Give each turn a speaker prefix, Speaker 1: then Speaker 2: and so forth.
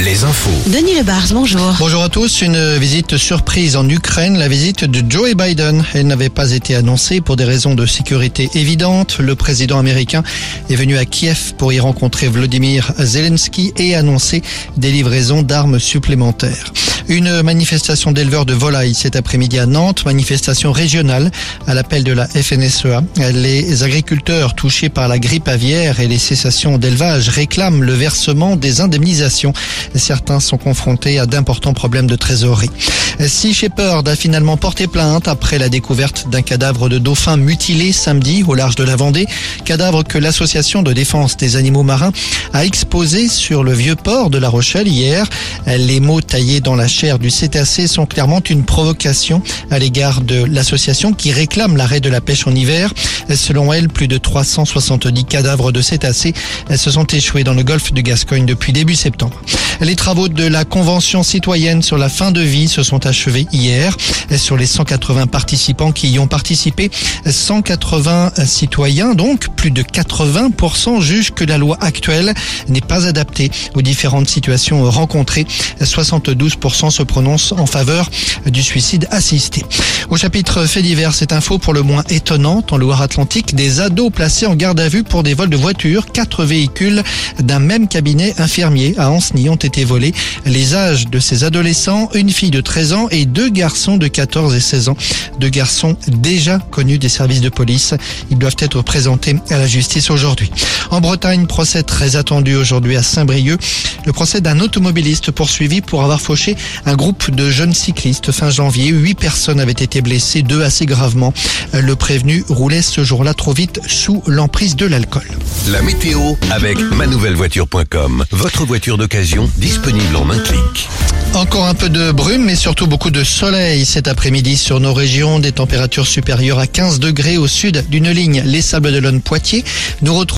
Speaker 1: les infos.
Speaker 2: Denis Lebars, bonjour.
Speaker 3: Bonjour à tous. Une visite surprise en Ukraine, la visite de Joe Biden. Elle n'avait pas été annoncée pour des raisons de sécurité évidentes. Le président américain est venu à Kiev pour y rencontrer Vladimir Zelensky et annoncer des livraisons d'armes supplémentaires. Une manifestation d'éleveurs de volailles cet après-midi à Nantes, manifestation régionale à l'appel de la FNSEA. Les agriculteurs touchés par la grippe aviaire et les cessations d'élevage réclament le versement des indemnisations. Certains sont confrontés à d'importants problèmes de trésorerie. Sea Shepherd a finalement porté plainte après la découverte d'un cadavre de dauphin mutilé samedi au large de la Vendée. Cadavre que l'association de défense des animaux marins a exposé sur le vieux port de La Rochelle hier. Les mots taillés dans la chair du cétacé sont clairement une provocation à l'égard de l'association qui réclame l'arrêt de la pêche en hiver. Selon elle, plus de 370 cadavres de cétacés se sont échoués dans le golfe du Gascogne depuis début septembre. Les travaux de la Convention citoyenne sur la fin de vie se sont achevés hier. Sur les 180 participants qui y ont participé, 180 citoyens, donc plus de 80% jugent que la loi actuelle n'est pas adaptée aux différentes situations rencontrées. 72% se prononcent en faveur du suicide assisté. Au chapitre fait divers, cette info pour le moins étonnante en Loire-Atlantique, des ados placés en garde à vue pour des vols de voitures. Quatre véhicules d'un même cabinet infirmier à Ancenis ont été volés. Les âges de ces adolescents, une fille de 13 ans et deux garçons de 14 et 16 ans. Deux garçons déjà connus des services de police. Ils doivent être présentés à la justice aujourd'hui. En Bretagne, procès très attendu aujourd'hui à Saint-Brieuc. Le procès d'un automobiliste poursuivi pour avoir fauché un groupe de jeunes cyclistes fin janvier. Huit personnes avaient été blessées, deux assez gravement. Le prévenu roulait ce jour-là trop vite sous l'emprise de l'alcool.
Speaker 1: La météo avec manouvellevoiture.com. Votre voiture d'occasion disponible en un clic.
Speaker 3: Encore un peu de brume, mais surtout beaucoup de soleil cet après-midi sur nos régions. Des températures supérieures à 15 degrés au sud d'une ligne, les Sables d'Olonne Poitiers. Nous retrouvons